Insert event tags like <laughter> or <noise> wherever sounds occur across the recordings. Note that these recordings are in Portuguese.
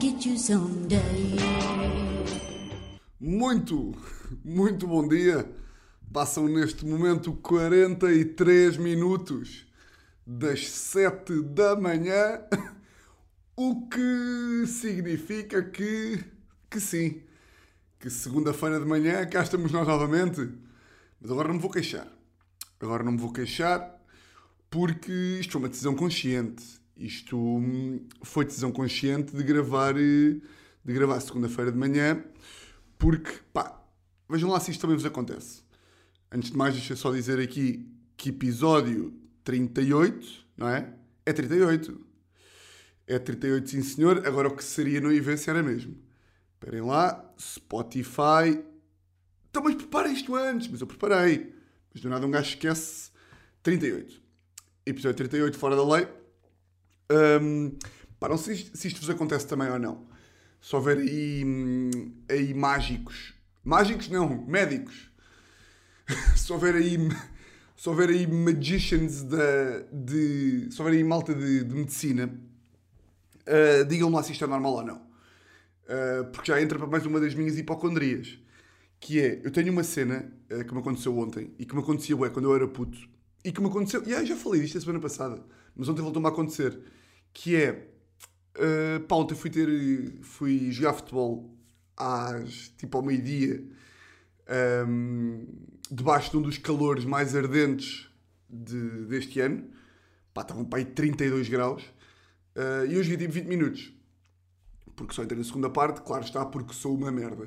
get you someday. Muito, muito bom dia. Passam neste momento 43 minutos das 7 da manhã, o que significa que, que sim, que segunda-feira de manhã cá estamos nós novamente. Mas agora não me vou queixar. Agora não me vou queixar porque isto foi uma decisão consciente. Isto hum, foi decisão consciente de gravar, eh, de gravar segunda-feira de manhã, porque, pá, vejam lá se isto também vos acontece. Antes de mais, deixa só dizer aqui que episódio 38, não é? É 38. É 38, sim senhor. Agora o que seria não ia se era mesmo. Esperem lá, Spotify. Então, mas preparem isto antes. Mas eu preparei. Mas do nada um gajo esquece 38. Episódio 38, fora da lei. Um, pá, não sei se isto vos acontece também ou não. Se houver aí, hum, aí mágicos. Mágicos não, médicos. <laughs> se houver aí. Se houver aí magicians da, de. Se houver aí malta de, de medicina, uh, digam-me lá se isto é normal ou não. Uh, porque já entra para mais uma das minhas hipocondrias. Que é, eu tenho uma cena uh, que me aconteceu ontem e que me acontecia ué, quando eu era puto. E que me aconteceu. E yeah, já falei disto a semana passada, mas ontem voltou-me a acontecer. Que é. Uh, pá, ontem fui ter. Fui jogar futebol às. tipo ao meio-dia. Um, debaixo de um dos calores mais ardentes de, deste ano. Pá, estavam para aí 32 graus. Uh, e eu joguei tipo 20 minutos. Porque só entrei na segunda parte, claro está, porque sou uma merda.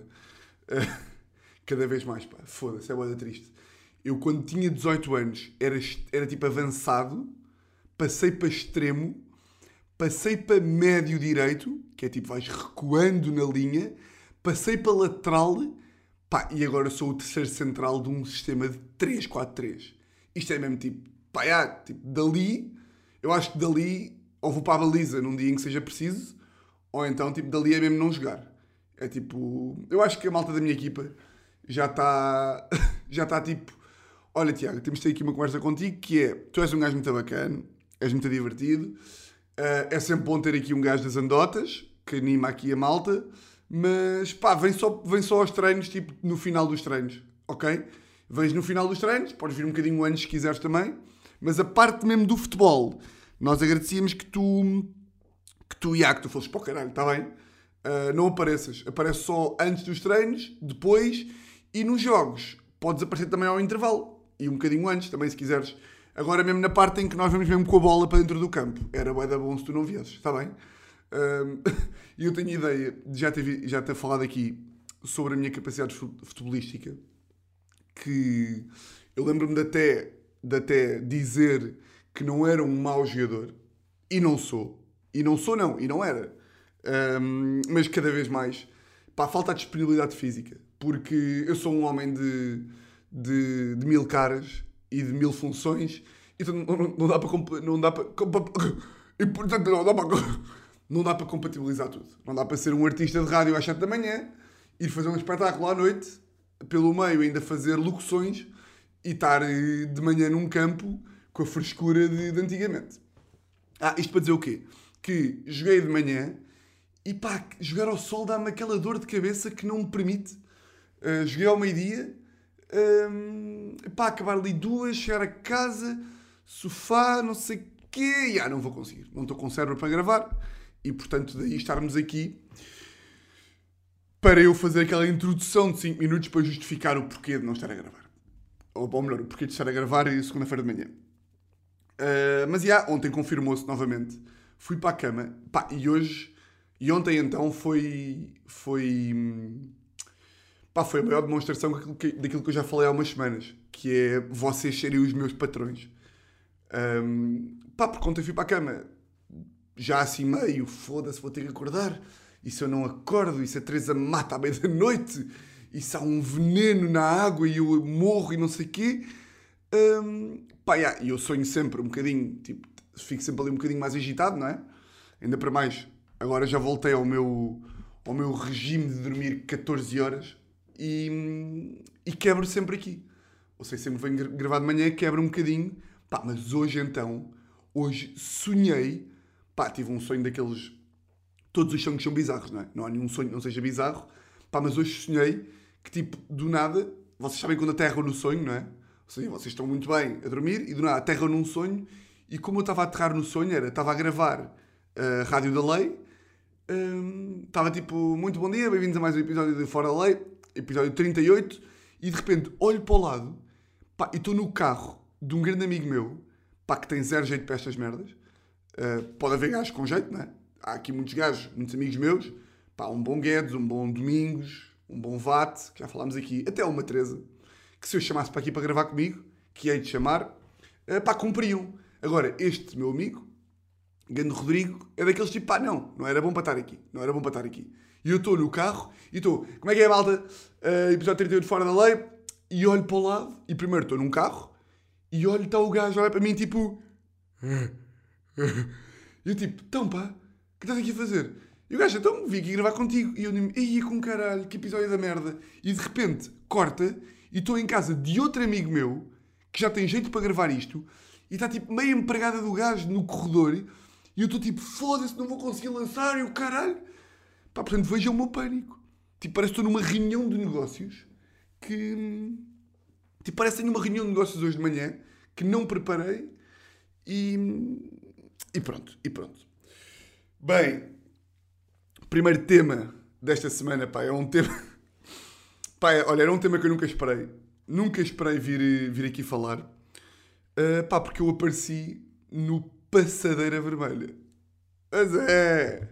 Uh, <laughs> cada vez mais, pá, foda-se, é boa triste. Eu, quando tinha 18 anos, era, era tipo avançado, passei para extremo, passei para médio direito, que é tipo vais recuando na linha, passei para lateral, pá, e agora sou o terceiro central de um sistema de 3-4-3. Isto é mesmo tipo, pá, é, tipo, dali, eu acho que dali, ou vou para a baliza num dia em que seja preciso, ou então, tipo, dali é mesmo não jogar. É tipo, eu acho que a malta da minha equipa já está, <laughs> já está tipo, olha Tiago, temos de ter aqui uma conversa contigo que é, tu és um gajo muito bacana, és muito divertido, uh, é sempre bom ter aqui um gajo das andotas, que anima aqui a malta, mas pá, vem só, vem só aos treinos, tipo, no final dos treinos, ok? Vens no final dos treinos, podes vir um bocadinho antes se quiseres também, mas a parte mesmo do futebol, nós agradecíamos que tu, que tu, Iago, que tu fosses para o caralho, está bem? Uh, não apareças, aparece só antes dos treinos, depois e nos jogos podes aparecer também ao intervalo e um bocadinho antes também, se quiseres. Agora, mesmo na parte em que nós vamos mesmo com a bola para dentro do campo, era bué da bom se tu não viesses, está bem? <laughs> E um, eu tenho ideia de já ter, já ter falado aqui sobre a minha capacidade futebolística, que eu lembro-me de até, de até dizer que não era um mau jogador, e não sou. E não sou, não, e não era. Um, mas cada vez mais, pá, falta a disponibilidade física porque eu sou um homem de, de, de mil caras e de mil funções, então não, não dá para. Não dá para e portanto não dá para. Não dá para compatibilizar tudo. Não dá para ser um artista de rádio às 7 da manhã, ir fazer um espetáculo à noite, pelo meio ainda fazer locuções e estar eh, de manhã num campo com a frescura de, de antigamente. Ah, isto para dizer o quê? Que joguei de manhã e pá, jogar ao sol dá-me aquela dor de cabeça que não me permite Uh, joguei ao meio-dia. Um, pá, acabar ali duas, chegar a casa, sofá, não sei o quê. Ah, não vou conseguir. Não estou com server para gravar. E portanto, daí estarmos aqui para eu fazer aquela introdução de 5 minutos para justificar o porquê de não estar a gravar. Ou, ou melhor, o porquê de estar a gravar segunda-feira de manhã. Uh, mas já, ontem confirmou-se novamente. Fui para a cama. Pá, e hoje. E ontem então foi. Foi. Pá, foi a maior demonstração daquilo que, daquilo que eu já falei há umas semanas, que é vocês serem os meus patrões. Um, pá, porque ontem fui para a cama, já assim meio, foda-se, vou ter que acordar, e se eu não acordo, e se a Teresa mata à meia da noite, e se há um veneno na água e eu morro e não sei o quê, um, pá, yeah, e eu sonho sempre um bocadinho, tipo, fico sempre ali um bocadinho mais agitado, não é? Ainda para mais, agora já voltei ao meu, ao meu regime de dormir 14 horas, e, e quebro sempre aqui. Ou seja, sempre venho gravar de manhã, quebro um bocadinho. Pá, mas hoje então, hoje sonhei, pá, tive um sonho daqueles todos os sonhos são bizarros, não é? Não há nenhum sonho que não seja bizarro. Pá, mas hoje sonhei que, tipo, do nada, vocês sabem quando aterram no sonho, não é? Ou seja, vocês estão muito bem a dormir e do nada aterram num sonho e como eu estava a aterrar no sonho, era, estava a gravar a Rádio da Lei, hum, estava tipo, muito bom dia, bem-vindos a mais um episódio de Fora da Lei, episódio 38, e de repente olho para o lado, pá, e estou no carro de um grande amigo meu, pá, que tem zero jeito para estas merdas. Uh, pode haver gajos com jeito, não é? Há aqui muitos gajos, muitos amigos meus, pá, um bom Guedes, um bom Domingos, um bom Vate, que já falámos aqui, até uma Teresa, que se eu chamasse para aqui para gravar comigo, que hei de chamar, uh, pá, cumpriam. Agora, este meu amigo, Gando Rodrigo, é daqueles tipo, pá, não, não era bom para estar aqui, não era bom para estar aqui. E eu estou no carro e estou, como é que é, malta? Uh, episódio 38 fora da lei, e olho para o lado, e primeiro estou num carro, e olho, está o gajo, olha para mim, tipo. <laughs> E eu tipo, então pá, o que estás aqui a fazer? E o gajo, então vim aqui gravar contigo. E eu digo, ia com caralho, que episódio da merda. E de repente, corta, e estou em casa de outro amigo meu, que já tem jeito para gravar isto, e está tipo meio empregada do gajo no corredor, e eu estou tipo, foda-se, não vou conseguir lançar, e o caralho. Pá, portanto, vejam o meu pânico. Tipo, parece que estou numa reunião de negócios que. Tipo, parece que tenho uma reunião de negócios hoje de manhã que não preparei e. E pronto, e pronto. Bem, primeiro tema desta semana, pá, é um tema. <laughs> Pá, é, olha, era um tema que eu nunca esperei. Nunca esperei vir, vir aqui falar. Uh, pá, porque eu apareci no Passadeira Vermelha. Mas é.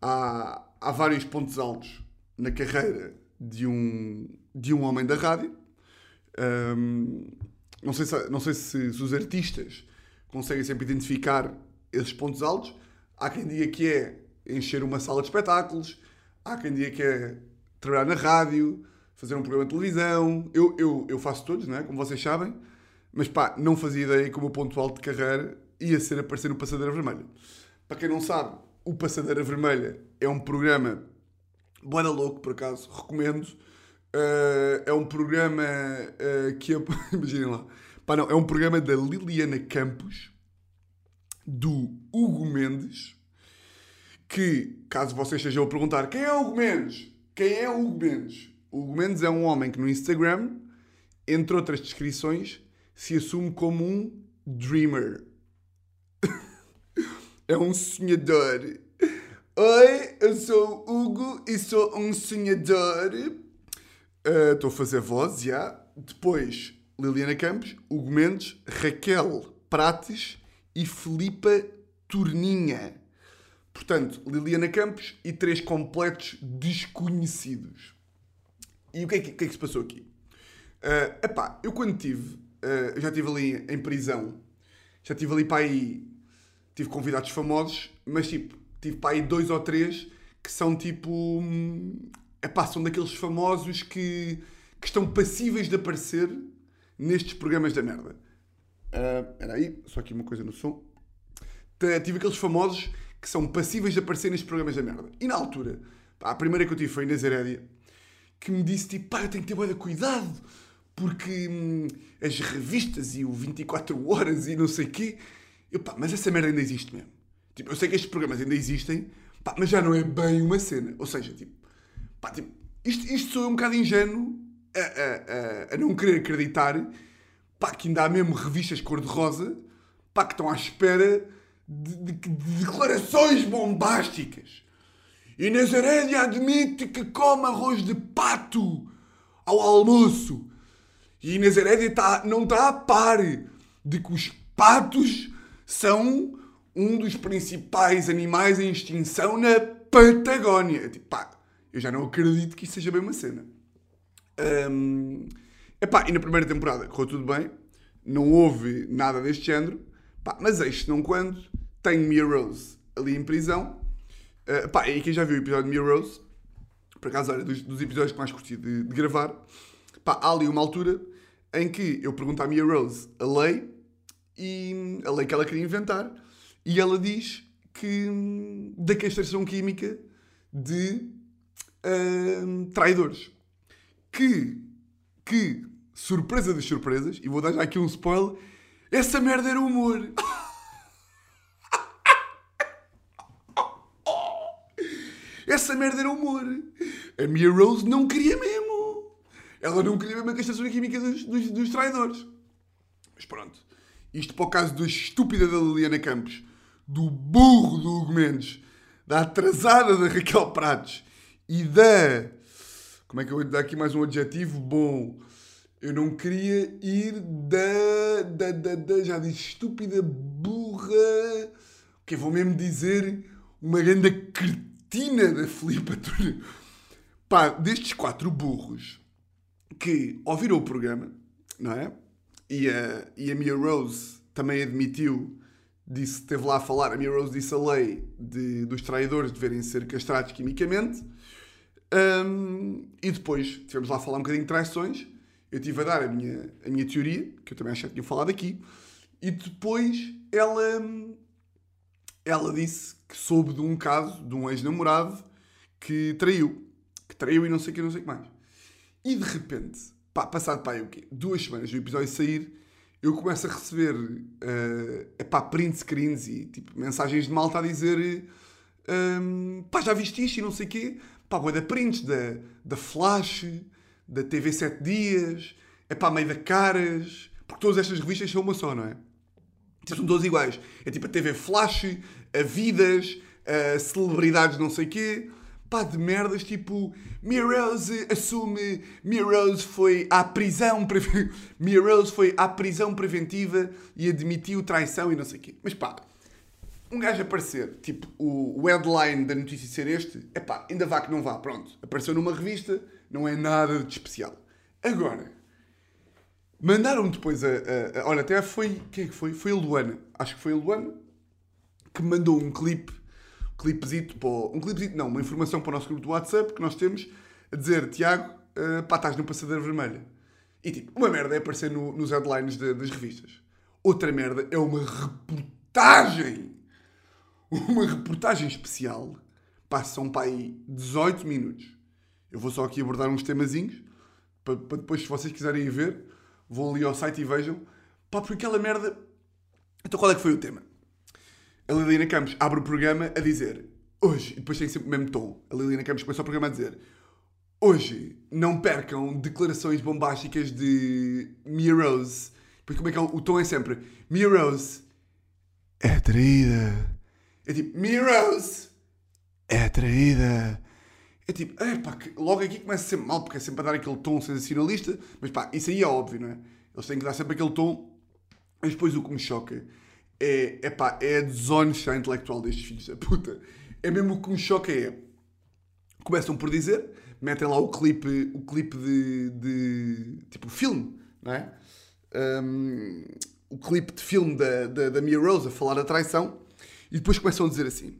Há, há vários pontos altos na carreira de um, de um homem da rádio. Um, não sei, se, não sei se, se, os artistas conseguem sempre identificar esses pontos altos. Há quem diga que é encher uma sala de espetáculos, há quem diga que é trabalhar na rádio, fazer um programa de televisão. Eu, eu, eu faço todos, não é? como vocês sabem, mas pá, não fazia ideia que o meu ponto alto de carreira ia ser aparecer no Passadeira Vermelha. Para quem não sabe, o Passadeira Vermelha é um programa boa louco, por acaso, recomendo. Uh, é um programa uh, que. <laughs> Imaginem lá. Pá, não, é um programa da Liliana Campos, do Hugo Mendes, que, caso vocês estejam a perguntar quem é o Hugo Mendes? Quem é o Hugo Mendes? O Hugo Mendes é um homem que no Instagram, entre outras descrições, se assume como um dreamer. <laughs> é um sonhador. Oi, eu sou o Hugo e sou um sonhador. Estou uh, a fazer voz, já. Depois, Liliana Campos, Hugo Mendes, Raquel Prates e Filipa Turninha. Portanto, Liliana Campos e três completos desconhecidos. E o que é que, que, é que se passou aqui? Uh, epá, eu quando tive, uh, já estive ali em prisão, já estive ali para aí, tive convidados famosos, mas tipo, tive para aí dois ou três que são tipo. Hum, epá, são daqueles famosos que, que estão passíveis de aparecer nestes programas da merda. Uh, aí, só aqui uma coisa no som. Tive aqueles famosos que são passíveis de aparecer nestes programas da merda. E na altura, pá, a primeira que eu tive foi Inês Herédia, que me disse tipo, pá, eu tenho que ter muito cuidado, porque hum, as revistas e o 24 horas e não sei o quê. Eu, pá, mas essa merda ainda existe mesmo. Tipo, eu sei que estes programas ainda existem, pá, mas já não é bem uma cena. Ou seja, tipo, pá, tipo isto, isto sou um bocado ingênuo a, a, a, a não querer acreditar pá, que ainda há mesmo revistas cor-de-rosa que estão à espera de, de, de declarações bombásticas. Inês Herédia admite que come arroz de pato ao almoço. E Inês Herédia tá, não está a par de que os patos são um dos principais animais em extinção na Patagónia. Tipo, pá, eu já não acredito que isso seja bem uma cena. Um, epá, e na primeira temporada correu tudo bem, não houve nada deste género, pá, mas eis não quando tem Mia Rose ali em prisão. Uh, pá, e quem já viu o episódio de Mia Rose, por acaso era dos, dos episódios que mais curti de, de, gravar, pá, há ali uma altura em que eu pergunto à Mia Rose a lei, e a lei que ela queria inventar, e ela diz que da castração química de uh, traidores. Que, que, surpresa das surpresas, e vou dar já aqui um spoiler, essa merda era humor. <laughs> Essa merda era humor. A Mia Rose não queria mesmo. Ela não queria mesmo a castração química dos, dos, dos traidores. Mas pronto. Isto para o caso da estúpida da Liliana Campos, do burro do Hugo Mendes, da atrasada da Raquel Pratos e da. Como é que eu vou dar aqui mais um adjetivo? Bom, eu não queria ir da. da, da, da já disse estúpida, burra. Que vou mesmo dizer uma grande cretina da Filipa Turner. Pá, destes quatro burros que ouviram o programa, não é? E a, e a Mia Rose também admitiu, disse, esteve lá a falar, a Mia disse a lei de, dos traidores deverem ser castrados quimicamente. Um, e depois tivemos lá a falar um bocadinho de traições. Eu estive a dar a minha, a minha teoria, que eu também acho que tinha falado aqui. E depois ela, ela disse que soube de um caso de um ex-namorado que traiu. Que traiu e não sei o que, não sei o que mais. E de repente, pá, passado pá, o quê? duas semanas do episódio sair, eu começo a receber uh, epá, print screens e tipo, mensagens de malta a dizer um, pá, já viste isto e não sei o quê. Pá, boa da prints da, da Flash, da TV 7 Dias, é pá, meio da Caras, porque todas estas revistas são uma só, não é? São todas iguais. É tipo a TV Flash, a Vidas, a Celebridades não sei o quê pá, de merdas tipo Mia Rose assume Mia Rose foi à prisão <laughs> Mia Rose foi à prisão preventiva e admitiu traição e não sei o quê. Mas pá, um gajo aparecer, tipo, o, headline da notícia ser este, é pá, ainda vá que não vá, pronto. Apareceu numa revista, não é nada de especial. Agora, mandaram-me depois a, a, a, Olha, até foi. Quem é que foi? Foi a Luana. Acho que foi a Luana que mandou um clipe clipezito, para um clipezito, não, uma informação para o nosso grupo do WhatsApp que nós temos a dizer, Tiago, uh, pá, estás no passadeira vermelha. E tipo, uma merda é aparecer no, nos headlines de, das revistas. Outra merda é uma reportagem. Uma reportagem especial. Passam para aí 18 minutos. Eu vou só aqui abordar uns temazinhos. Para, para depois, se vocês quiserem ir ver, vão ali ao site e vejam. Pá, porque aquela merda. Então qual é que foi o tema? A Liliana Campos abre o programa a dizer hoje, e depois tem sempre o mesmo tom. A Liliana Campos começa o programa a dizer hoje não percam declarações bombásticas de Mia Rose. Porque como é que é? O tom é sempre Mia Rose é traída. É tipo Mia Rose é traída. É tipo, é pá, logo aqui começa sempre mal, porque é sempre a dar aquele tom sensacionalista, mas pá, isso aí é óbvio, não é? Eles têm que dar sempre aquele tom, mas depois o que me choca é, epá, é a desonestidade intelectual destes filhos da puta. É mesmo o que me choca é. Começam por dizer, metem lá o clipe, o clipe de, de tipo filme, não é? Um, o clipe de filme da, da, da Mia Rose a falar da traição e depois começam a dizer assim: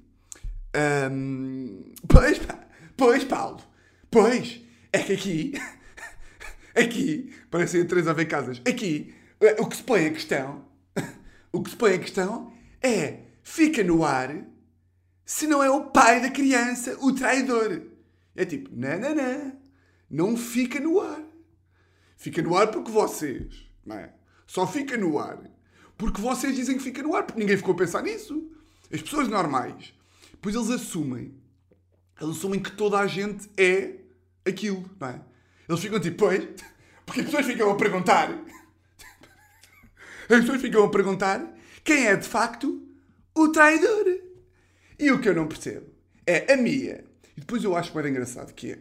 um, Pois, pois, Paulo, pois, é que aqui, <laughs> aqui, parecem três a ver casas, aqui, o que se põe a questão o que se põe em questão é: fica no ar se não é o pai da criança o traidor. É tipo, não, não, não. Não fica no ar. Fica no ar porque vocês, não é? Só fica no ar porque vocês dizem que fica no ar, porque ninguém ficou a pensar nisso. As pessoas normais, pois eles assumem, eles assumem que toda a gente é aquilo, não é? Eles ficam tipo, pois, porque as pessoas ficam a perguntar as pessoas ficam a perguntar quem é de facto o traidor. E o que eu não percebo é a Mia. E depois eu acho mais engraçado que é.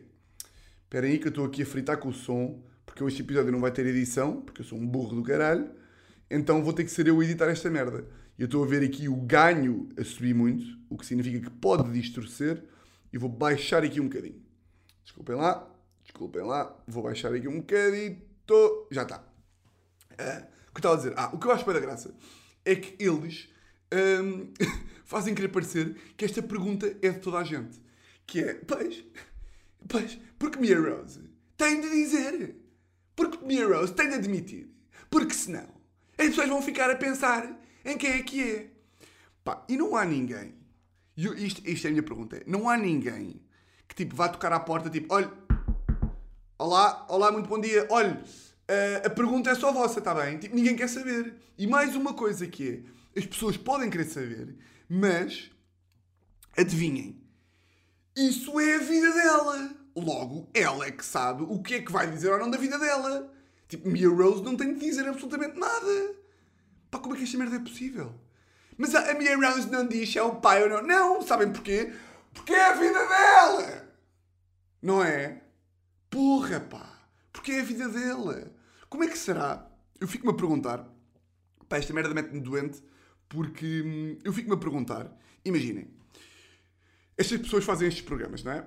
Espera aí que eu estou aqui a fritar com o som, porque este episódio não vai ter edição, porque eu sou um burro do caralho. Então vou ter que ser eu a editar esta merda. Eu estou a ver aqui o ganho a subir muito, o que significa que pode distorcer. E vou baixar aqui um bocadinho. Desculpem lá, desculpem lá. Vou baixar aqui um bocadinho. Já está. Uh, o que estava a dizer? Ah, o que eu acho para graça é que eles hum, <laughs> fazem querer parecer que esta pergunta é de toda a gente. Que é, pois, pois, porque Mia Rose tem de dizer. Porque Mia Rose tem de admitir. Porque senão, as pessoas vão ficar a pensar em quem é que é. Pá, e não há ninguém. Isto, isto é a minha pergunta. Não há ninguém que tipo vá tocar à porta, tipo, olha, olá, olá, muito bom dia, olha a pergunta é só vossa, está bem? Tipo, ninguém quer saber. E mais uma coisa que é: as pessoas podem querer saber, mas adivinhem, isso é a vida dela. Logo, ela é que sabe o que é que vai dizer ou não da vida dela. Tipo, Mia Rose não tem de dizer absolutamente nada. Pá, como é que esta merda é possível? Mas a, a Mia Rose não diz se é o pai ou não. Não, sabem porquê? Porque é a vida dela! Não é? Porra, pá! Porque é a vida dela! Como é que será? Eu fico-me a perguntar. Pá, esta merda mete-me doente porque hum, eu fico-me a perguntar. Imaginem, estas pessoas fazem estes programas, não é?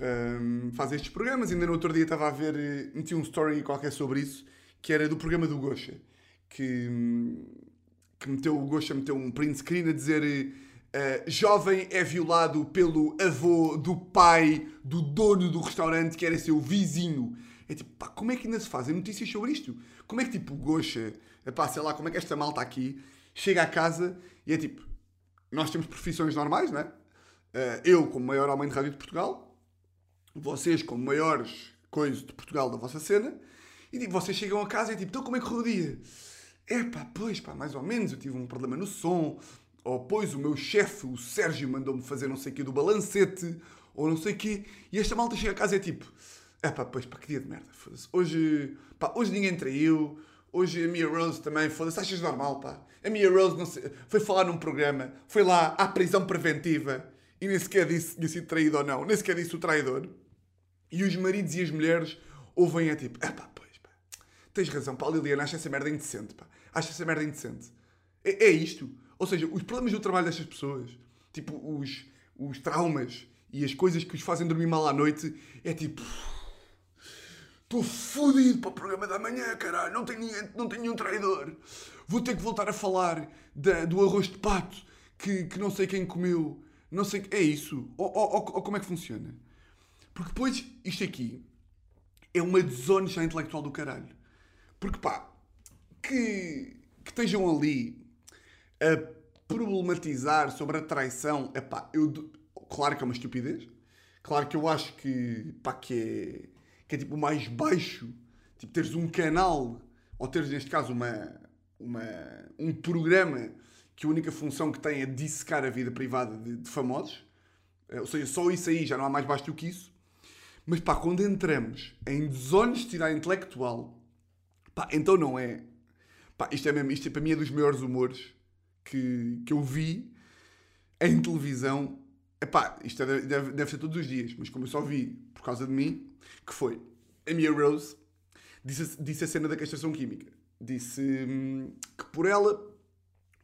Um, fazem estes programas. Ainda no outro dia estava a ver, eh, meti um story qualquer sobre isso, que era do programa do Gosha, que, hum, que meteu o Gosha meteu um print screen a dizer uh, jovem é violado pelo avô do pai do dono do restaurante que era seu vizinho. É tipo, pá, como é que ainda se fazem notícias sobre isto? Como é que tipo o Gosha, pá, sei lá, como é que esta malta aqui chega à casa e é tipo, nós temos profissões normais, é? Uh, eu, como maior homem de rádio de Portugal, vocês, como maiores coisas de Portugal da vossa cena, e tipo, vocês chegam a casa e tipo, então como é que correu o dia? É pá, pois pá, mais ou menos, eu tive um problema no som, ou pois o meu chefe, o Sérgio, mandou-me fazer não sei o quê do balancete, ou não sei o quê, e esta malta chega a casa e é tipo, é pá, pois pá, que dia de merda, foda-se. Hoje, pá, hoje ninguém traiu, hoje a Mia Rose também, foda-se, achas normal, pá? A Mia Rose não sei, foi falar num programa, foi lá à prisão preventiva, e nem sequer disse se tinha sido traído ou não, nem sequer disse o traidor. E os maridos e as mulheres ouvem é tipo, é pá, pois pá, tens razão, pá, Liliana, acha essa merda indecente, pá, acha essa merda indecente. É, é isto. Ou seja, os problemas do trabalho destas pessoas, tipo, os, os traumas e as coisas que os fazem dormir mal à noite, é tipo. Estou fodido para o programa da manhã, caralho. Não tenho, não tenho nenhum traidor. Vou ter que voltar a falar da, do arroz de pato que, que não sei quem comeu. Não sei. É isso? Ou, ou, ou, como é que funciona? Porque depois, isto aqui é uma desonra intelectual do caralho. Porque pá, que, que estejam ali a problematizar sobre a traição, é pá, eu. Claro que é uma estupidez. Claro que eu acho que, pá, que é, que é tipo mais baixo. Tipo, teres um canal, ou teres neste caso uma, uma, um programa que a única função que tem é dissecar a vida privada de, de famosos. Eh, ou seja, só isso aí já não há mais baixo do que isso. Mas pá, quando entramos em desonestidade intelectual, pá, então não é. Pá, isto é mesmo, isto é, para mim é dos maiores humores que, que eu vi em televisão. Epá, isto é, deve, deve ser todos os dias, mas como eu só vi por causa de mim, que foi a Mia Rose disse, disse a cena da castração química. Disse hum, que por ela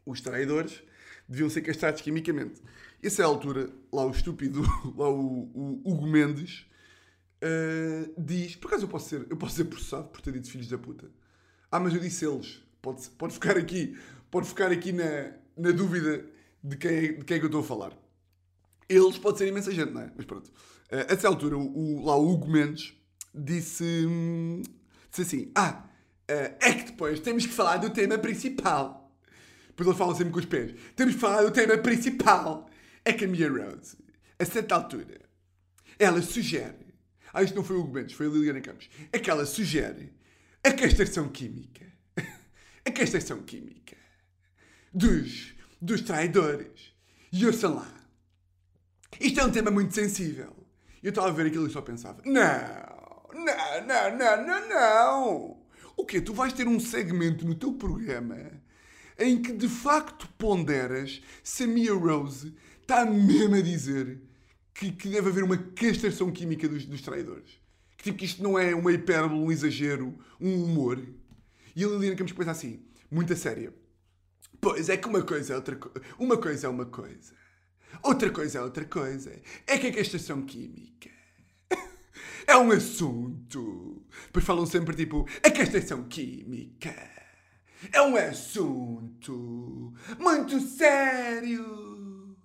os traidores deviam ser castrados quimicamente. Essa é a altura, lá o estúpido, <laughs> lá o, o Hugo Mendes, uh, diz: Por acaso eu posso, ser, eu posso ser processado por ter dito filhos da puta? Ah, mas eu disse eles. Pode, pode ficar aqui, pode ficar aqui na, na dúvida de quem, é, de quem é que eu estou a falar. Eles pode ser imensa gente, não é? Mas pronto. Uh, a essa altura, o, lá o Hugo Mendes disse, hum, disse assim: Ah, uh, é que depois temos que falar do tema principal. Depois eles falam sempre com os pés. Temos que falar do tema principal. É que a Mia Rose, a certa altura, ela sugere. Ah, isto não foi o Hugo Mendes, foi a Liliana Campos. É que ela sugere a castração química. <laughs> A castração química. Dos, dos traidores. E ouçam lá. Isto é um tema muito sensível. Eu estava a ver aquilo e só pensava: não, não, não, não, não, não. O quê? Tu vais ter um segmento no teu programa em que de facto ponderas se a Mia Rose está mesmo a dizer que, que deve haver uma castração química dos, dos traidores. Que tipo isto não é uma hipérbole, um exagero, um humor. E a Liliana Campos pensa assim, muito a séria. Pois é que uma coisa é outra coisa. Uma coisa é uma coisa. Outra coisa é outra coisa. É que a castração química <laughs> é um assunto. Depois falam sempre tipo, a castração química é um assunto muito sério.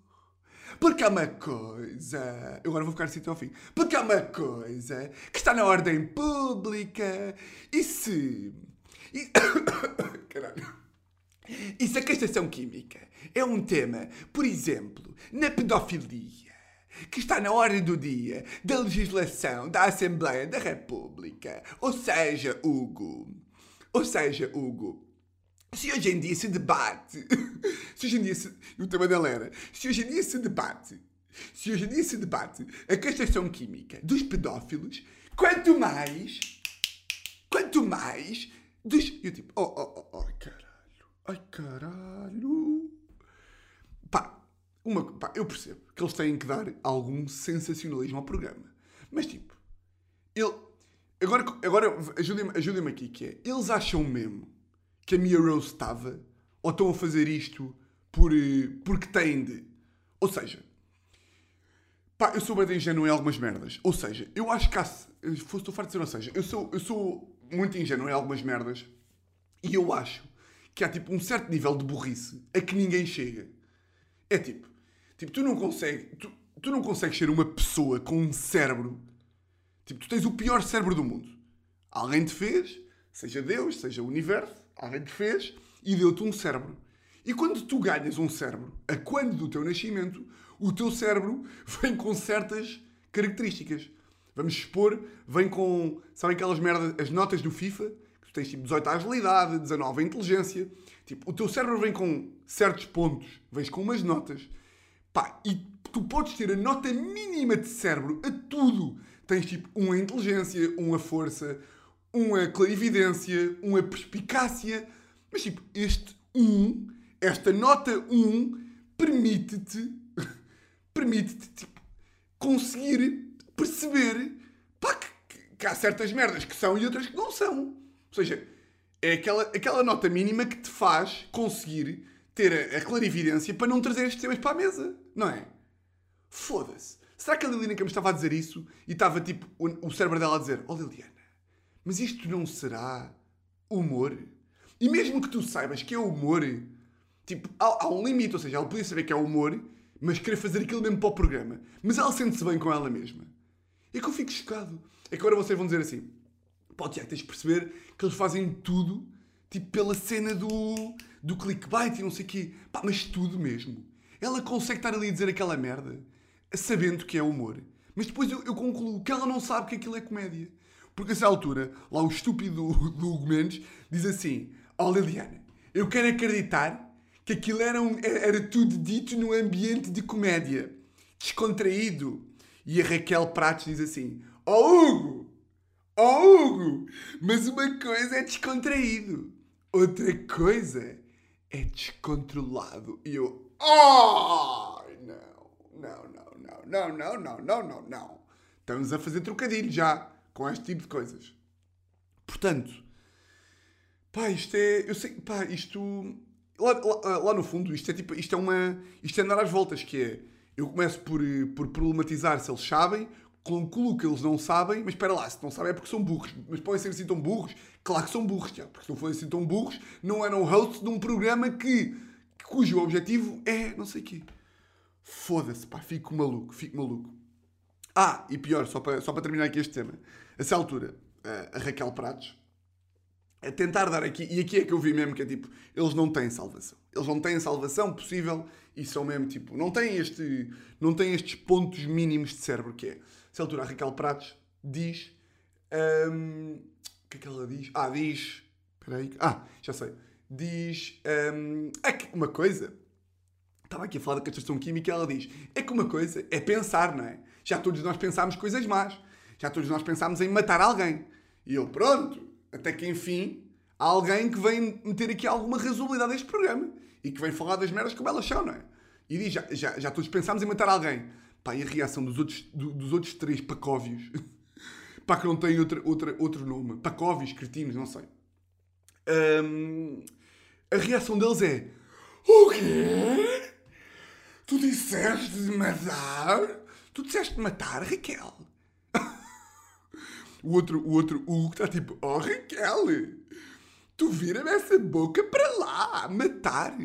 Porque é uma coisa. Eu agora vou ficar assim até ao fim. Porque é uma coisa que está na ordem pública. E se. E... <coughs> Caralho. E se a castração química é um tema, por exemplo, na pedofilia, que está na ordem do dia da legislação da Assembleia da República, ou seja, Hugo, ou seja, Hugo, se hoje em dia se debate, <laughs> se hoje em dia se, o tema dela era, se hoje em dia se debate se hoje em dia se debate a castração química dos pedófilos, quanto mais, quanto mais dos... Eu tipo, oh, oh, oh, ai caralho, ai caralho. Uma, pá, eu percebo que eles têm que dar algum sensacionalismo ao programa. Mas tipo, ele... Agora, agora ajudem-me ajudem aqui, que é, eles acham mesmo que a Mia Rose estava ou estão a fazer isto por, eh, porque têm de... Ou seja, Pá, eu sou bem ingênuo em algumas merdas. Ou seja, eu acho que há. Estou farto de dizer, ou seja, eu sou, eu sou muito ingênuo em algumas merdas e eu acho que há tipo um certo nível de burrice a que ninguém chega. É tipo, tipo tu não consegues. Tu, tu não consegues ser uma pessoa com um cérebro. Tipo, tu tens o pior cérebro do mundo. Alguém te fez, seja Deus, seja o universo, alguém te fez e deu-te um cérebro. E quando tu ganhas um cérebro, a quando do teu nascimento, o teu cérebro <laughs> vem com certas características. Vamos expor, vem com, sabem aquelas merdas, as notas do FIFA, que tu tens tipo 18 a agilidade, 19 a inteligência. Tipo, o teu cérebro vem com certos pontos, vens com umas notas. Pá, e tu podes ter a nota mínima de cérebro a tudo. Tens tipo um a inteligência, um a força, um a clarividência, um a perspicácia. Mas tipo, este 1, um, esta nota 1, um, permite-te <laughs> permite-te tipo, conseguir perceber pá, que, que, há certas merdas que são e outras que não são. Ou seja, é aquela, aquela nota mínima que te faz conseguir ter a, a clarividência para não trazer estes temas para a mesa, não é? Foda-se. Será que a Liliana que me estava a dizer isso e estava tipo o, cérebro dela a dizer: Oh Liliana, mas isto não será humor? E mesmo que tu saibas que é humor, tipo, há, há um limite, ou seja, ela podia saber que é humor mas querer fazer aquilo mesmo para o programa. Mas ela sente-se bem com ela mesma. É que eu fico chocado. É que agora vocês vão dizer assim: pá, Tiago, tens de perceber que eles fazem tudo tipo pela cena do, do clickbait e não sei o quê. Pá, mas tudo mesmo. Ela consegue estar ali a dizer aquela merda sabendo que é humor. Mas depois eu, eu concluo que ela não sabe que aquilo é comédia. Porque a essa altura, lá o estúpido do Hugo Mendes diz assim: Ó oh, Liliana, eu quero acreditar que aquilo era, um, era tudo dito num ambiente de comédia, descontraído. E a Raquel Pratos diz assim: Oh Hugo! Oh Hugo! Mas uma coisa é descontraído, outra coisa é descontrolado. E eu, oh! Não, não, não, não, não, não, não, não, não. Estamos a fazer trocadilho já com este tipo de coisas. Portanto, pá, isto é. Eu sei, pá, isto Lá, lá, lá, no fundo, isto é tipo, isto é uma. Isto é andar às voltas, que é. Eu começo por, por problematizar se eles sabem, concluo que eles não sabem, mas espera lá, se não sabem é porque são burros. Mas podem ser assim tão burros? Claro que são burros, já, porque se não fossem assim tão burros, não eram hosts de um programa que, cujo objetivo é não sei o quê. Foda-se, pá, fico maluco, fico maluco. Ah, e pior, só para, só para terminar aqui este tema. A essa altura, a Raquel Pratos, a tentar dar aqui, e aqui é que eu vi mesmo que é tipo, eles não têm salvação. Eles não têm salvação possível e são mesmo tipo, não têm, este, não têm estes pontos mínimos de cérebro que é. Se altura a Raquel Pratos diz. Um, o que é que ela diz? Ah, diz. Espera aí. Ah, já sei. Diz. Um, é que uma coisa. Estava aqui a falar da castração química ela diz: é que uma coisa é pensar, não é? Já todos nós pensámos coisas más. Já todos nós pensámos em matar alguém. E eu, pronto, até que enfim há alguém que vem meter aqui alguma razoabilidade a este programa e que vem falar das merdas como elas são, não é? E diz, já, já, já todos pensámos em matar alguém. Pá, e a reação dos outros, do, dos outros três pacóvios, <laughs> pá, que não têm outra, outra, outro nome, pacóvios, cretinos, não sei. Um, a reação deles é: O quê? Tu disseste matar? Tu disseste matar, Raquel? <laughs> O outro, o outro Hugo está tipo, oh Raquel, tu vira-me essa boca para lá, matar.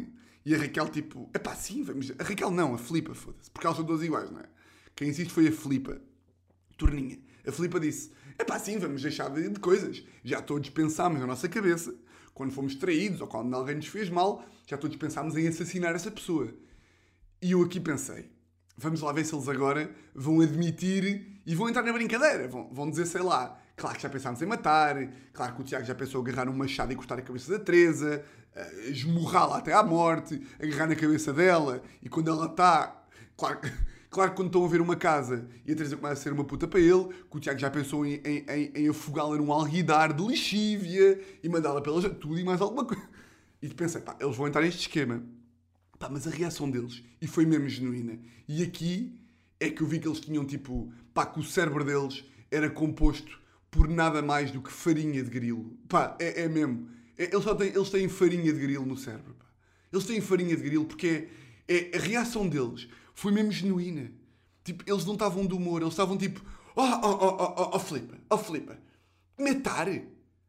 E a Raquel tipo, é pá, sim, vamos. A Raquel não, a Filipa, foda-se. Porque elas são duas iguais, não é? Quem insiste foi a Filipa, Torninha. A Filipa disse, é pá, sim, vamos deixar de, de coisas. Já todos pensámos na nossa cabeça, quando fomos traídos ou quando alguém nos fez mal, já todos pensámos em assassinar essa pessoa. E eu aqui pensei, vamos lá ver se eles agora vão admitir e vão entrar na brincadeira. Vão, vão dizer, sei lá, claro que já pensámos em matar, claro que o Tiago já pensou agarrar um machado e cortar a cabeça da Teresa, uh, esmurrá-la até à morte, agarrar na cabeça dela e quando ela está. Claro, Claro que quando estão a ver uma casa e a Teresa começa a ser uma puta para ele, que o Tiago já pensou em, em, em, em afogá-la num alguidar de lexívia e mandá-la pela tudo e mais alguma coisa. E pensei, pá, eles vão entrar neste esquema. Pá, mas a reação deles, e foi mesmo genuína. E aqui é que eu vi que eles tinham tipo, pá, que o cérebro deles era composto por nada mais do que farinha de grilo. Pá, é, é mesmo. É, eles, só têm, eles têm farinha de grilo no cérebro. Pá. Eles têm farinha de grilo porque é, é, a reação deles foi mesmo genuína. Tipo, eles não estavam de humor, eles estavam tipo, oh, oh, oh, oh, oh, oh Filipe, oh matar?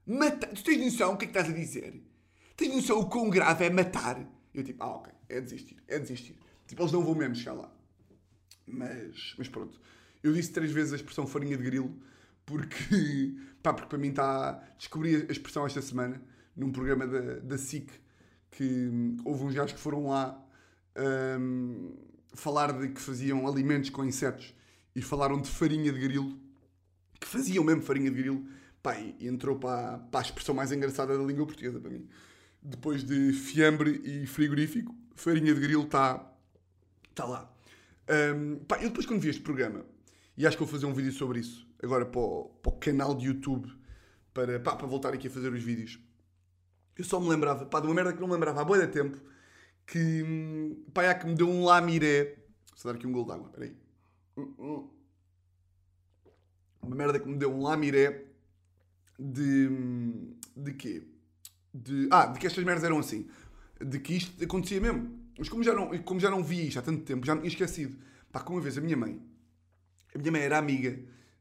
Matar? Tu tens noção o que é que estás a dizer? Tens noção o quão grave é matar? Eu tipo, ah ok, é desistir, é desistir. Tipo, eles não vão mesmo chegar lá. Mas, mas pronto. Eu disse três vezes a expressão farinha de grilo porque, <laughs> pá, porque para mim está. Descobri a expressão esta semana num programa da, da SIC que houve uns gajos que foram lá um, falar de que faziam alimentos com insetos e falaram de farinha de grilo, que faziam mesmo farinha de grilo, pá, e entrou para, para a expressão mais engraçada da língua portuguesa para mim. Depois de fiambre e frigorífico, farinha de grilo está tá lá. Um, pá, eu depois quando vi este programa, e acho que vou fazer um vídeo sobre isso, agora para o, para o canal de YouTube, para, pá, para voltar aqui a fazer os vídeos. Eu só me lembrava, pá, de uma merda que não me lembrava há boa de tempo, que, pá, é que me deu um lamiré. Vou dar aqui um gol de água, peraí. Uma merda que me deu um lamiré de, de quê? De, ah, de que estas merdas eram assim. De que isto acontecia mesmo. Mas como já não, como já não vi isto há tanto tempo, já me tinha esquecido. Pá, como uma vez a minha mãe, a minha mãe era amiga,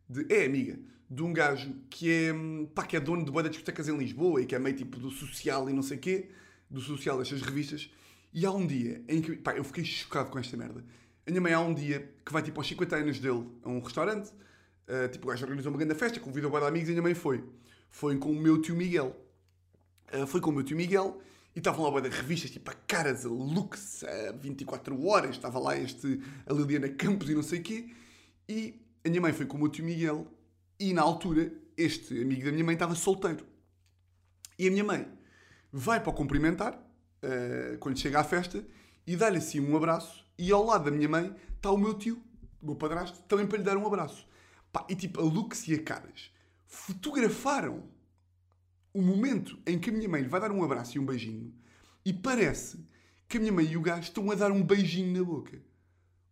de, é amiga, de um gajo que é, pá, que é dono de boa de discotecas em Lisboa e que é meio tipo do social e não sei quê, do social destas revistas. E há um dia em que, pá, eu fiquei chocado com esta merda. A minha mãe há um dia que vai tipo aos 50 anos dele a um restaurante, uh, tipo o gajo organizou uma grande festa, convidou vários amigos e a minha mãe foi. Foi com o meu tio Miguel. Uh, foi com o meu tio Miguel e estavam lá de revistas, tipo a Caras, a Lux, a 24 Horas, estava lá este, a Liliana Campos e não sei o quê. E a minha mãe foi com o meu tio Miguel e na altura este amigo da minha mãe estava solteiro. E a minha mãe vai para o cumprimentar uh, quando chega à festa e dá-lhe assim um abraço. E ao lado da minha mãe está o meu tio, o meu padrasto, também para lhe dar um abraço. Pá, e tipo, a Lux e a Caras fotografaram o momento em que a minha mãe lhe vai dar um abraço e um beijinho e parece que a minha mãe e o gajo estão a dar um beijinho na boca.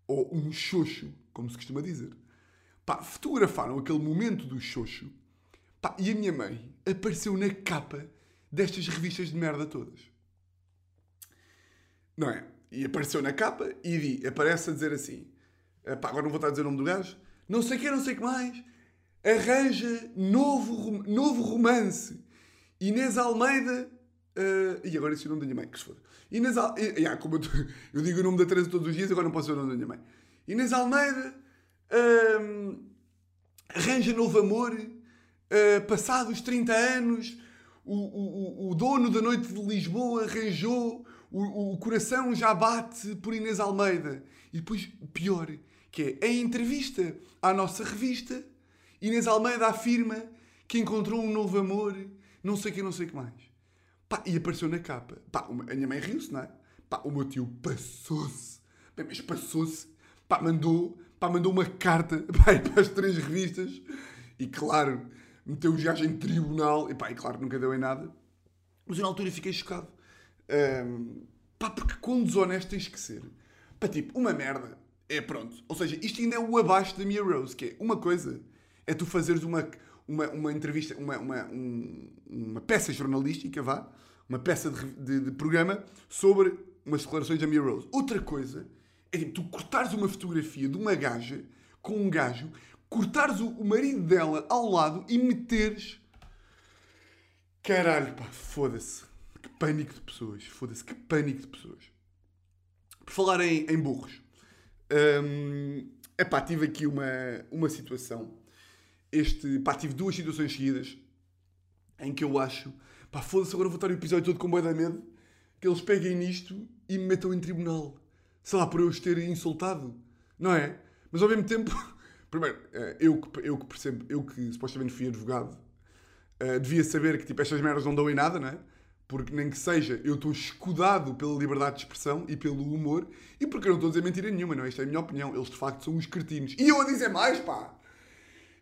Ou um xoxo, como se costuma dizer. Pá, fotografaram aquele momento do xoxo pá, e a minha mãe apareceu na capa destas revistas de merda todas. Não é? E apareceu na capa e vi, aparece a dizer assim: pá, agora não vou estar a dizer o nome do gajo, não sei que, não sei que mais, arranja novo, novo romance Inês Almeida. Uh, e agora esse é o nome da minha mãe, que se. Inês Almeida. Yeah, como eu, <laughs> eu, digo o nome da Teresa todos os dias, agora não posso dizer o nome da minha mãe. Inês Almeida. Uh, arranja novo amor. Uh, passados 30 anos, o, o, o, dono da noite de Lisboa arranjou. O, o coração já bate por Inês Almeida. E depois, pior, que é em entrevista à nossa revista, Inês Almeida afirma que encontrou um novo amor não sei o que, não sei o que mais. Pá, e apareceu na capa. Pá, a minha mãe riu-se, não é? Pá, o meu tio passou-se. Mas passou-se. Pá, mandou, pá, mandou uma carta <laughs> pá, para as três revistas. E claro, meteu o gajo em tribunal. E pá, e claro, nunca deu em nada. Mas eu na altura fiquei chocado. Um, pá, porque quão desonesto tens que ser. Pá, tipo, uma merda. É pronto. Ou seja, isto ainda é o abaixo da minha Rose, que é uma coisa é tu fazeres uma, uma, uma entrevista, uma, uma, um, uma peça jornalística, vá, uma peça de, de, de, programa sobre umas declarações da Mia Rose. Outra coisa é tipo, tu cortares uma fotografia de uma gaja com um gajo, cortares o, o marido dela ao lado e meteres. Caralho, pá, foda-se. Que pânico de pessoas. Foda-se, que pânico de pessoas. Por falar em, em burros. Hum, epá, tive aqui uma, uma situação este. Pá, tive duas situações seguidas em que eu acho. Pá, foda-se, agora vou estar o episódio todo com boi da medo. Que eles peguem nisto e me metam em tribunal. Sei lá, por eu os ter insultado. Não é? Mas ao mesmo tempo. <laughs> Primeiro, eh, eu que, eu que percebo, eu que supostamente fui advogado, uh, devia saber que tipo, estas merdas não dão em nada, não é? Porque nem que seja, eu estou escudado pela liberdade de expressão e pelo humor, e porque eu não estou a dizer mentira nenhuma, não é? Esta é a minha opinião. Eles de facto são uns cretinos. E eu a dizer mais, pá!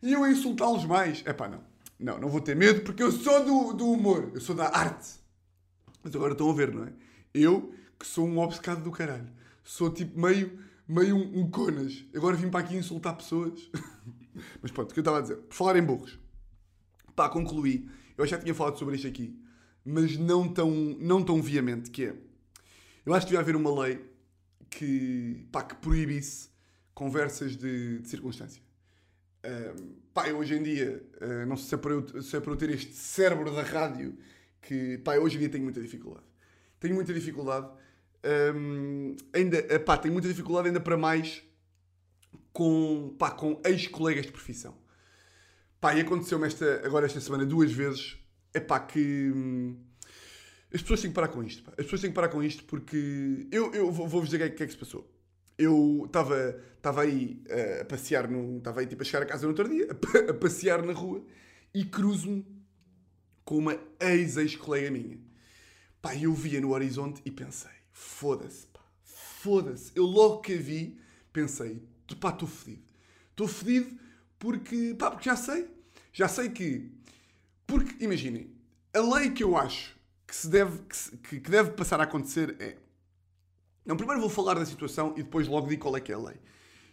E eu a insultá-los mais. É pá, não. Não, não vou ter medo porque eu sou do, do humor, eu sou da arte. Mas agora estão a ver, não é? Eu, que sou um obcecado do caralho, sou tipo meio, meio um, um conas. Agora vim para aqui insultar pessoas. <laughs> Mas pronto, o que eu estava a dizer? Por falar em burros. Pá, concluí. Eu já tinha falado sobre isto aqui mas não tão, não tão viamente, que é... Eu acho que devia haver uma lei que, pá, que proibisse conversas de, de circunstância. Uh, pá, eu hoje em dia, uh, não sei se é, para eu, se é para eu ter este cérebro da rádio, que, pá, eu hoje em dia tenho muita dificuldade. Tenho muita dificuldade. Um, ainda, uh, pá, tenho muita dificuldade ainda para mais com, com ex-colegas de profissão. Pá, e aconteceu-me esta, agora esta semana duas vezes é pá, que. Hum, as pessoas têm que parar com isto. Pá. As pessoas têm que parar com isto porque. Eu, eu vou-vos dizer o que, é, que é que se passou. Eu estava aí uh, a passear, estava aí tipo a chegar a casa no outro dia, a, <laughs> a passear na rua e cruzo-me com uma ex-ex-colega minha. Pá, eu via no horizonte e pensei: foda-se, pá, foda-se. Eu logo que a vi, pensei: pá, estou fedido. Estou fedido porque, pá, porque já sei. Já sei que porque, imaginem, a lei que eu acho que, se deve, que, se, que, deve passar a acontecer é. Não, primeiro vou falar da situação e depois logo digo qual é que é a lei.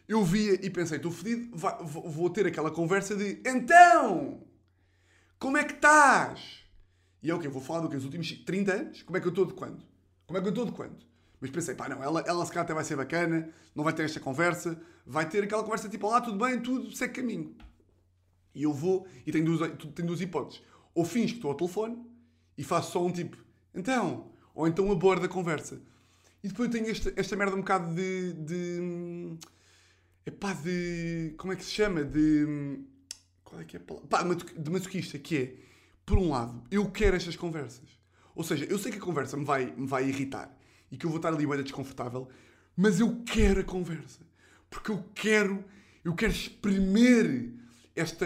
Eu via e pensei, estou fedido, vou ter aquela conversa de então, como é que estás? E é o que? Vou falar do que? Os últimos 30 anos? Como é que eu estou de quando? Como é que eu estou de quando? Mas pensei, pá, não, ela, ela se calhar até vai ser bacana, não vai ter esta conversa, vai ter aquela conversa tipo, lá, tudo bem, tudo, segue caminho. E eu vou e tenho duas, tenho duas hipóteses. Ou finges que estou ao telefone e faço só um tipo, então, ou então abordo a conversa. E depois eu tenho esta, esta merda um bocado de. de epá, de. Como é que se chama? De. Qual é que é a palavra? Pá, de masoquista, que é, por um lado, eu quero estas conversas. Ou seja, eu sei que a conversa me vai, me vai irritar e que eu vou estar ali bem desconfortável, mas eu quero a conversa. Porque eu quero, eu quero espremer esta,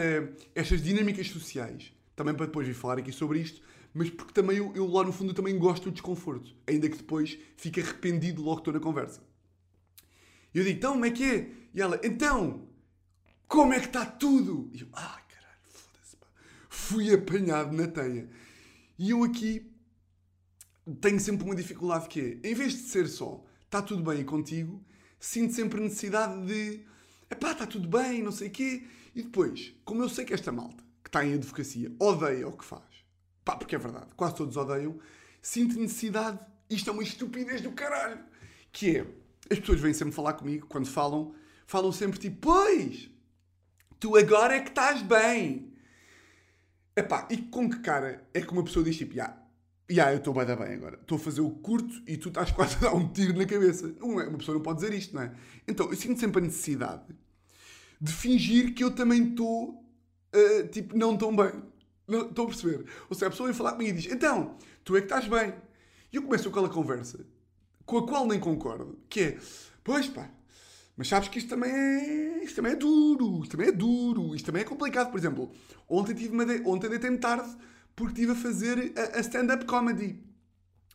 estas dinâmicas sociais, também para depois vir falar aqui sobre isto, mas porque também eu, eu lá no fundo também gosto do desconforto, ainda que depois fique arrependido logo que estou na conversa. E eu digo, então, como é que é? E ela, então, como é que está tudo? E eu, ah, caralho, foda-se, pá. Fui apanhado na teia. E eu aqui tenho sempre uma dificuldade que é, em vez de ser só, está tudo bem contigo, sinto sempre necessidade de, epá, está tudo bem, não sei o quê, e depois, como eu sei que esta malta que está em advocacia odeia o que faz, pá, porque é verdade, quase todos odeiam, sinto necessidade, isto é uma estupidez do caralho, que é, as pessoas vêm sempre falar comigo, quando falam, falam sempre tipo, pois, tu agora é que estás bem. Epá, e com que cara é que uma pessoa diz tipo, já, yeah, eu estou bem, bem agora, estou a fazer o curto e tu estás <laughs> quase a dar um tiro na cabeça. Não é, uma pessoa não pode dizer isto, não é? Então, eu sinto sempre a necessidade de fingir que eu também estou, uh, tipo, não tão bem. Não, estão a perceber? Ou seja, a pessoa vem falar comigo e diz, então, tu é que estás bem. E eu começo aquela conversa, com a qual nem concordo, que é, pois pá, mas sabes que isto também é, isto também é duro, isto também é duro, isto também é complicado. Por exemplo, ontem, tive uma de... ontem deitei-me tarde porque estive a fazer a, a stand-up comedy.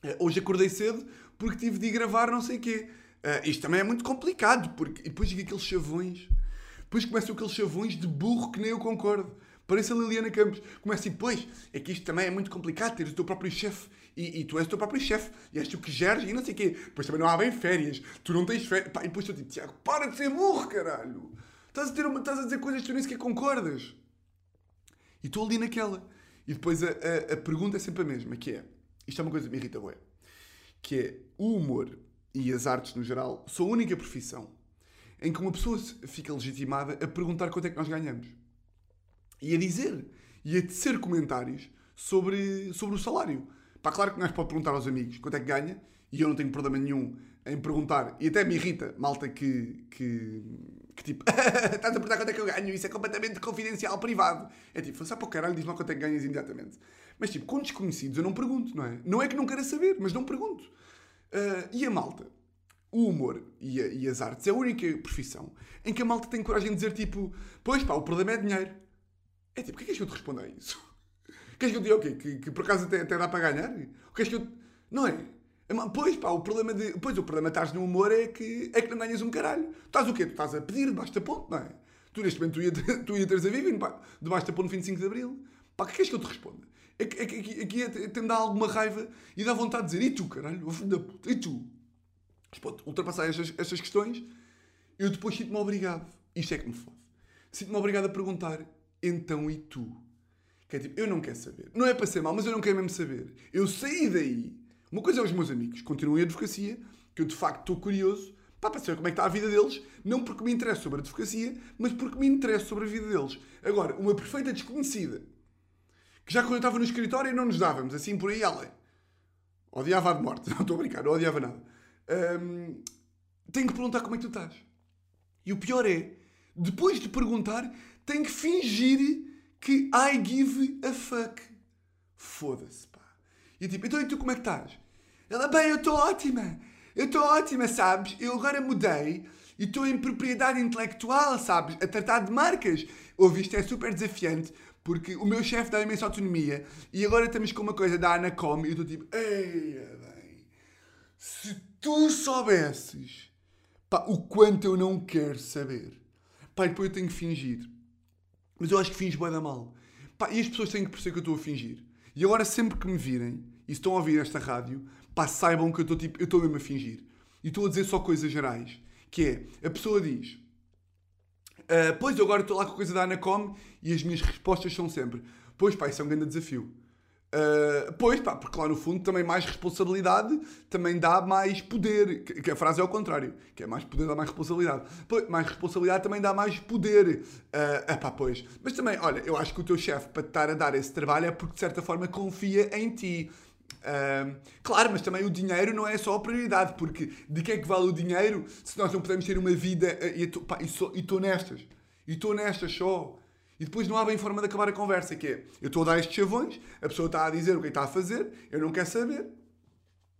Uh, hoje acordei cedo porque tive de gravar não sei o quê. Uh, isto também é muito complicado, porque e depois digo aqueles chavões depois começam aqueles chavões de burro que nem eu concordo. Parece a Liliana Campos. Começa assim, pois, é que isto também é muito complicado, teres o teu próprio chefe. E, e, tu és o teu próprio chefe. E és tu que geres e não sei o quê. Depois também não há bem férias. Tu não tens férias. Pá, e depois tu tipo, Tiago, para de ser burro, caralho. Estás a, ter uma, estás a dizer coisas que tu nem sequer concordas. E estou ali naquela. E depois a, a, a, pergunta é sempre a mesma, que é... Isto é uma coisa que me irrita, ué. Que é, o humor e as artes no geral são a única profissão em que uma pessoa fica legitimada a perguntar quanto é que nós ganhamos. E a dizer. E a tecer comentários sobre, sobre o salário. Pá, claro que nós podemos perguntar aos amigos quanto é que ganha, e eu não tenho problema nenhum em perguntar, e até me irrita, malta que, que, que tipo, <laughs> estás a perguntar quanto é que eu ganho, isso é completamente confidencial, privado. É tipo, só para o caralho, diz-me quanto é que ganhas imediatamente. Mas tipo, com desconhecidos eu não pergunto, não é? Não é que não queira saber, mas não pergunto. Uh, e a malta o humor e, a, e, as artes é a única profissão em que a malta tem coragem de dizer tipo, pois pá, o problema é dinheiro. É tipo, o que é que que eu te respondo a isso? Que <laughs> é Queres que eu diga o quê? Que, que por acaso até, até dá para ganhar? O queres que eu... Não é? É Pois, pá, o problema de... Pois, o problema de estás no humor é que, é que não ganhas um caralho. Tu estás o quê? Tu estás a pedir debaixo da ponte, não é? Tu neste momento tu ia, tu ia teres a viver debaixo da ponte no 25 de Abril. Pá, o que queres que eu te responda? É que, é que aqui, aqui até até me dá alguma raiva e dá vontade de dizer, e tu, caralho? Ô filho da puta, e tu? Mas pronto, ultrapassar estas, estas questões, eu depois sinto-me obrigado. Isto é que me fode. Sinto-me obrigado a perguntar, então e tu? Que é tipo, eu não quero saber. Não é para ser mal, mas eu não quero mesmo saber. Eu saí daí. Uma coisa é os meus amigos, continuam em advocacia, que eu de facto estou curioso pá, para saber como é que está a vida deles, não porque me interessa sobre a advocacia, mas porque me interessa sobre a vida deles. Agora, uma perfeita desconhecida, que já quando eu estava no escritório não nos dávamos, assim por aí além. Odiava a de morte, <laughs> não estou a brincar, não odiava nada. Hum, tenho que perguntar como é que tu estás. E o pior é, depois de perguntar, tenho que fingir que I give a fuck. Foda-se, pá. E tipo, então e tu como é que estás? Ela, bem, eu estou ótima. Eu estou ótima, sabes? Eu agora mudei e estou em propriedade intelectual, sabes? A tratar de marcas. Ouvi, é super desafiante porque o meu chefe dá imensa autonomia e agora estamos com uma coisa da Anacom e eu estou tipo, eia, bem, se tu soubesses pá, o quanto eu não quero saber. Pá, e depois eu tenho que fingir. Mas eu acho que finge bem da mal. Pá, e as pessoas têm que perceber que eu estou a fingir. E agora, sempre que me virem e estão a ouvir esta rádio, pá, saibam que eu estou tipo, eu estou mesmo a fingir. E estou a dizer só coisas gerais. Que é, a pessoa diz, "Ah, pois eu agora estou lá com a coisa da Anacom e as minhas respostas são sempre, pois pá, isso é um grande desafio. Uh, pois, pá, porque lá no fundo também mais responsabilidade também dá mais poder. Que, que a frase é ao contrário, que é mais poder dá mais responsabilidade. Pois, mais responsabilidade também dá mais poder. Uh, epá, pois. Mas também, olha, eu acho que o teu chefe para te estar a dar esse trabalho é porque de certa forma confia em ti. Uh, claro, mas também o dinheiro não é só a prioridade, porque de que é que vale o dinheiro se nós não podemos ter uma vida uh, e estou nestas. E estou nestas só. E depois não há bem forma de acabar a conversa, que é, eu estou a dar estes chavões, a pessoa está a dizer o que é que está a fazer, eu não quero saber,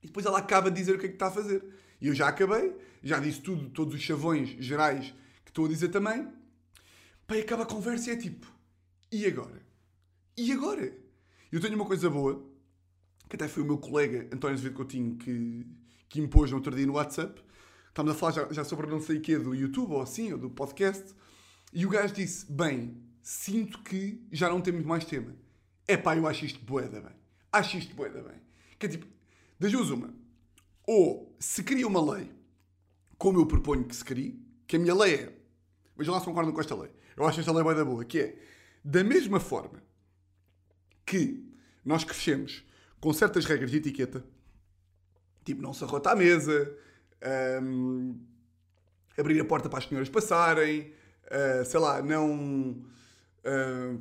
e depois ela acaba de dizer o que é que está a fazer. E eu já acabei, já disse tudo, todos os chavões gerais que estou a dizer também, e acaba a conversa e é tipo, e agora? E agora? Eu tenho uma coisa boa, que até foi o meu colega António Azevedo Coutinho que, que impôs no outro dia no WhatsApp, estamos a falar já, já sobre não sei o quê do YouTube, ou assim, ou do podcast, e o gajo disse, bem, sinto que já não temos mais tema. É pá, eu acho isto boeda bem. Acho isto boeda bem. Que é tipo, das duas uma. Ou se cria uma lei, como eu proponho que se crie, que a minha lei é, vejam lá se concordam com esta lei. Eu acho esta lei boeda boa, que é, da mesma forma que nós crescemos com certas regras de etiqueta, tipo não se arrota à mesa, hum, abrir a porta para as senhoras passarem, uh, sei lá, não...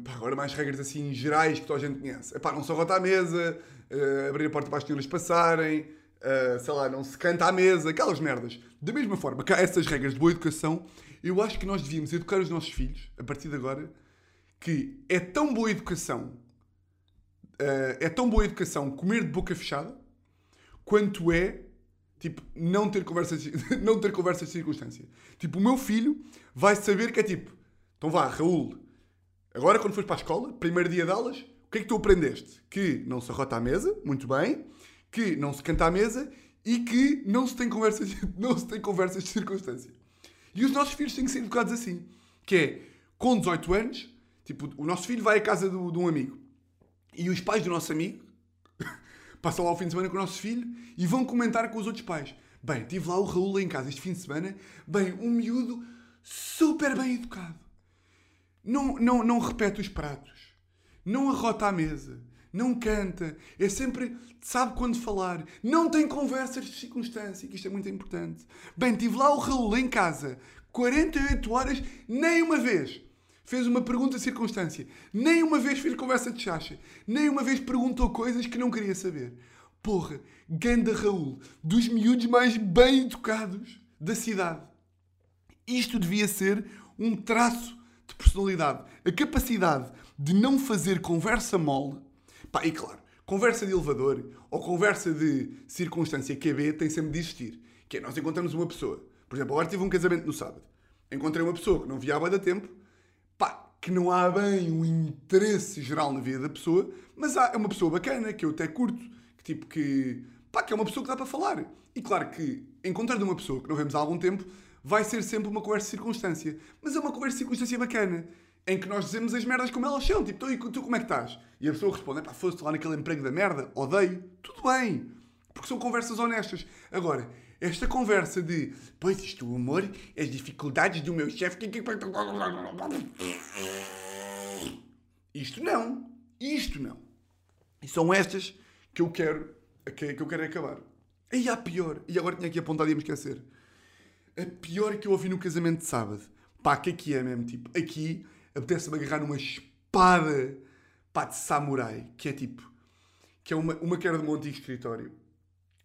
Pá, agora mais regras assim gerais que toda a gente conhece. Epá, não se arrota à mesa, uh, abrir a porta para as senhoras passarem, uh, sei lá, não se canta à mesa, aquelas merdas. Da mesma forma que há essas regras de boa educação, eu acho que nós devíamos educar os nossos filhos, a partir de agora, que é tão boa educação, é tão boa educação comer de boca fechada, quanto é Tipo, não ter conversas, <laughs> não ter conversas de circunstância. Tipo, o meu filho vai saber que é tipo, então vá, Raul, agora quando fores para a escola, primeiro dia de aulas, o que é que tu aprendeste? Que não se arrota à mesa, muito bem, que não se canta à mesa e que não se tem conversas, <laughs> não se tem conversas de circunstância. E os nossos filhos têm que ser educados assim. Que é, com 18 anos, tipo, o nosso filho vai à casa do, de um amigo e os pais do nosso amigo <laughs> passam lá o fim de semana com o nosso filho e vão comentar com os outros pais. Bem, tive lá o Raul em casa este fim de semana. Bem, um miúdo super bem educado. Não, não, não repete os pratos. Não arrota à mesa. Não canta. É sempre sabe quando falar. Não tem conversas de circunstância, que isto é muito importante. Bem, tive lá o Raul em casa 48 horas, nem uma vez fez uma pergunta de circunstância. Nem uma vez fez conversa de chacha. Nem uma vez perguntou coisas que não queria saber. Porra, ganda Raul, dos miúdos mais bem educados da cidade. Isto devia ser um traço personalidade. A capacidade de não fazer conversa mole. Pá, e claro, conversa de elevador ou conversa de circunstância QB tem sempre de existir. Que é, nós encontramos uma pessoa. Por exemplo, agora tive um casamento no sábado. Encontrei uma pessoa que não via há da tempo pá, que não há bem um interesse geral na vida da pessoa, mas há, é uma pessoa bacana, que eu até curto, que tipo que, pá, que é uma pessoa que dá para falar. E claro que encontrando uma pessoa que não vemos há algum tempo, vai ser sempre uma conversa de circunstância. Mas é uma conversa de circunstância bacana, em que nós dizemos as merdas como elas são. Tipo, tu, tu como é que estás? E a pessoa responde, pá, foste lá naquele emprego da merda, odeio. Tudo bem, porque são conversas honestas. Agora, esta conversa de, pois isto, o humor, as dificuldades do meu chefe. Isto não. Isto não. E são estas que eu quero, que, que eu quero acabar. E a pior, e agora tinha aqui apontado e ia me esquecer. A pior que eu ouvi no casamento de sábado. Pá, que aqui é mesmo, tipo, aqui apetece-me agarrar numa espada, pá, de samurai, que é tipo, que é uma, uma que era de um antigo escritório.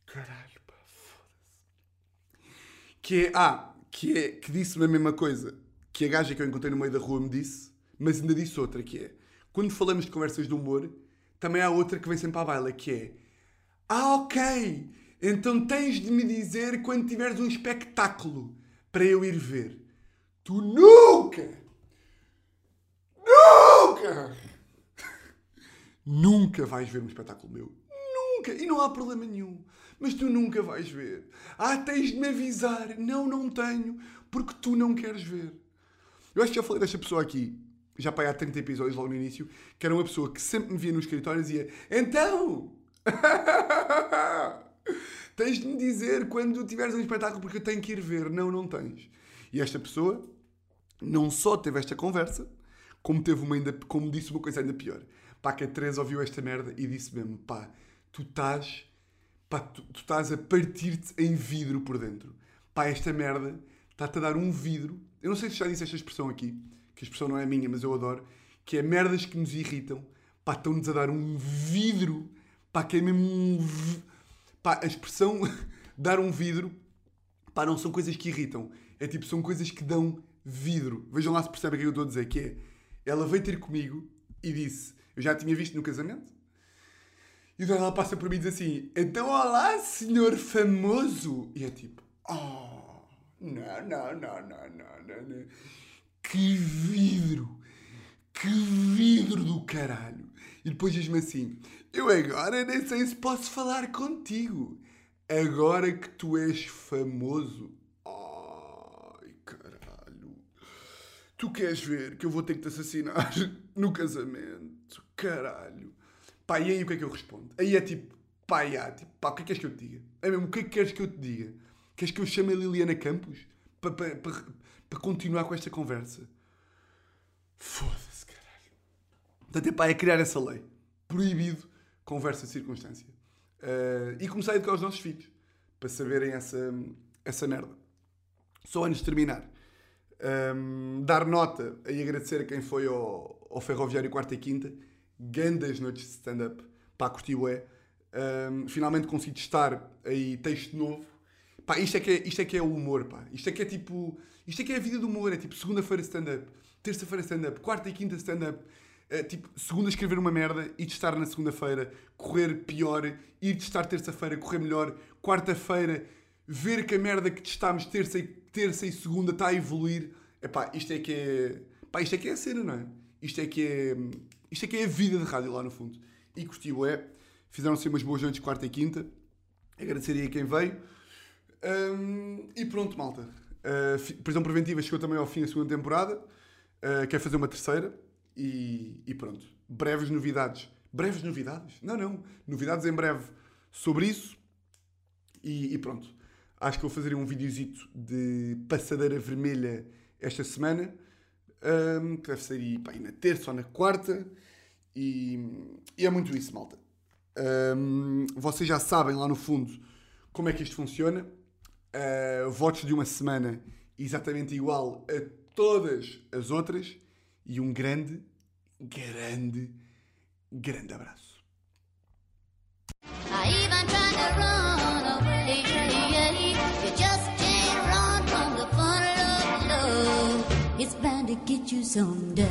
Caralho, pá, foda-se. Que é, ah, que é, que disse-me a mesma coisa que a gaja que eu encontrei no meio da rua me disse, mas ainda disse outra, que é, quando falamos de conversas de humor, também há outra que vem sempre à baila, que é, ah, ok, então tens de me dizer quando tiveres um espetáculo para eu ir ver. Tu nunca, nunca, nunca vais ver um espetáculo meu. Nunca. E não há problema nenhum. Mas tu nunca vais ver. Ah, tens de me avisar. Não, não tenho. Porque tu não queres ver. Eu acho que já falei desta pessoa aqui. Já para há 30 episódios logo no início. Que era uma pessoa que sempre me via no escritório e dizia Então... <laughs> tens de me dizer quando tiveres um espetáculo porque eu tenho que ir ver. Não, não tens. E esta pessoa não só teve esta conversa, como teve uma ainda, como disse uma coisa ainda pior. Pá, que a Teresa ouviu esta merda e disse mesmo, pá, tu estás, pá, tu, tu estás a partir-te em vidro por dentro. Pá, esta merda está-te a dar um vidro. Eu não sei se já disse esta expressão aqui, que a expressão não é minha, mas eu adoro, que é merdas que nos irritam. Pá, estão-nos a dar um vidro. Pá, que é mesmo um... Pá, a expressão <laughs> dar um vidro, pá, não são coisas que irritam. É tipo, são coisas que dão vidro. Vejam lá se percebem o que eu estou a dizer, que é... Ela veio ter comigo e disse... Eu já a tinha visto no casamento. E então ela passa por mim e diz assim... Então, olá, senhor famoso. E é tipo... Oh, não, não, não, não, não, não, não. Que vidro. Que vidro do caralho. E depois diz-me assim... Eu agora nem sei se posso falar contigo. Agora que tu és famoso. Ai, caralho. Tu queres ver que eu vou ter que te assassinar <laughs> no casamento? Caralho. Pá, e aí o que é que eu respondo? Aí é tipo, pá, já, tipo, pá, o que é que queres que eu te diga? É mesmo, o que é que queres que eu te diga? Queres que eu chame a Liliana Campos para pa, pa, pa continuar com esta conversa? Foda-se, caralho. Portanto, é pá, é criar essa lei. Proibido conversa de circunstância. Uh, e comecei a educar os nossos filhos para saberem essa, essa merda. Só antes de terminar, um, dar nota e agradecer a quem foi ao, ao Ferroviário Quarta e Quinta, grandes noites de stand-up, pá, curti é. Um, finalmente consegui testar aí texto novo. Pá, isto é, que é, isto é que é o humor, pá. Isto é que é tipo. Isto é que é a vida do humor. É tipo segunda-feira stand-up, terça-feira stand-up, quarta e quinta stand-up. Uh, tipo, segunda escrever uma merda e testar na segunda-feira, correr pior, ir testar terça-feira, correr melhor, quarta-feira, ver que a merda que testámos terça e, terça e segunda está a evoluir. Epá, isto é que é. Pá, isto é que é a cena, não é? Isto é que é. Isto é que é a vida de rádio lá no fundo. E curti, é. Fizeram-se umas boas noites quarta e quinta. Agradeceria a quem veio. Um, e pronto, malta. Uh, prisão preventiva chegou também ao fim da segunda temporada. Uh, quer fazer uma terceira. E, e, pronto. Breves novidades. Breves novidades? Não, não. Novidades em breve sobre isso. E, e pronto. Acho que vou fazer um videozito de passadeira vermelha esta semana. Um, que deve sair pá, na terça ou na quarta. E, e é muito isso, malta. Um, vocês já sabem lá no fundo como é que isto funciona. Uh, votos de uma semana exatamente igual a todas as outras. E um grande, grande, grande abraço. It's bound to get you someday.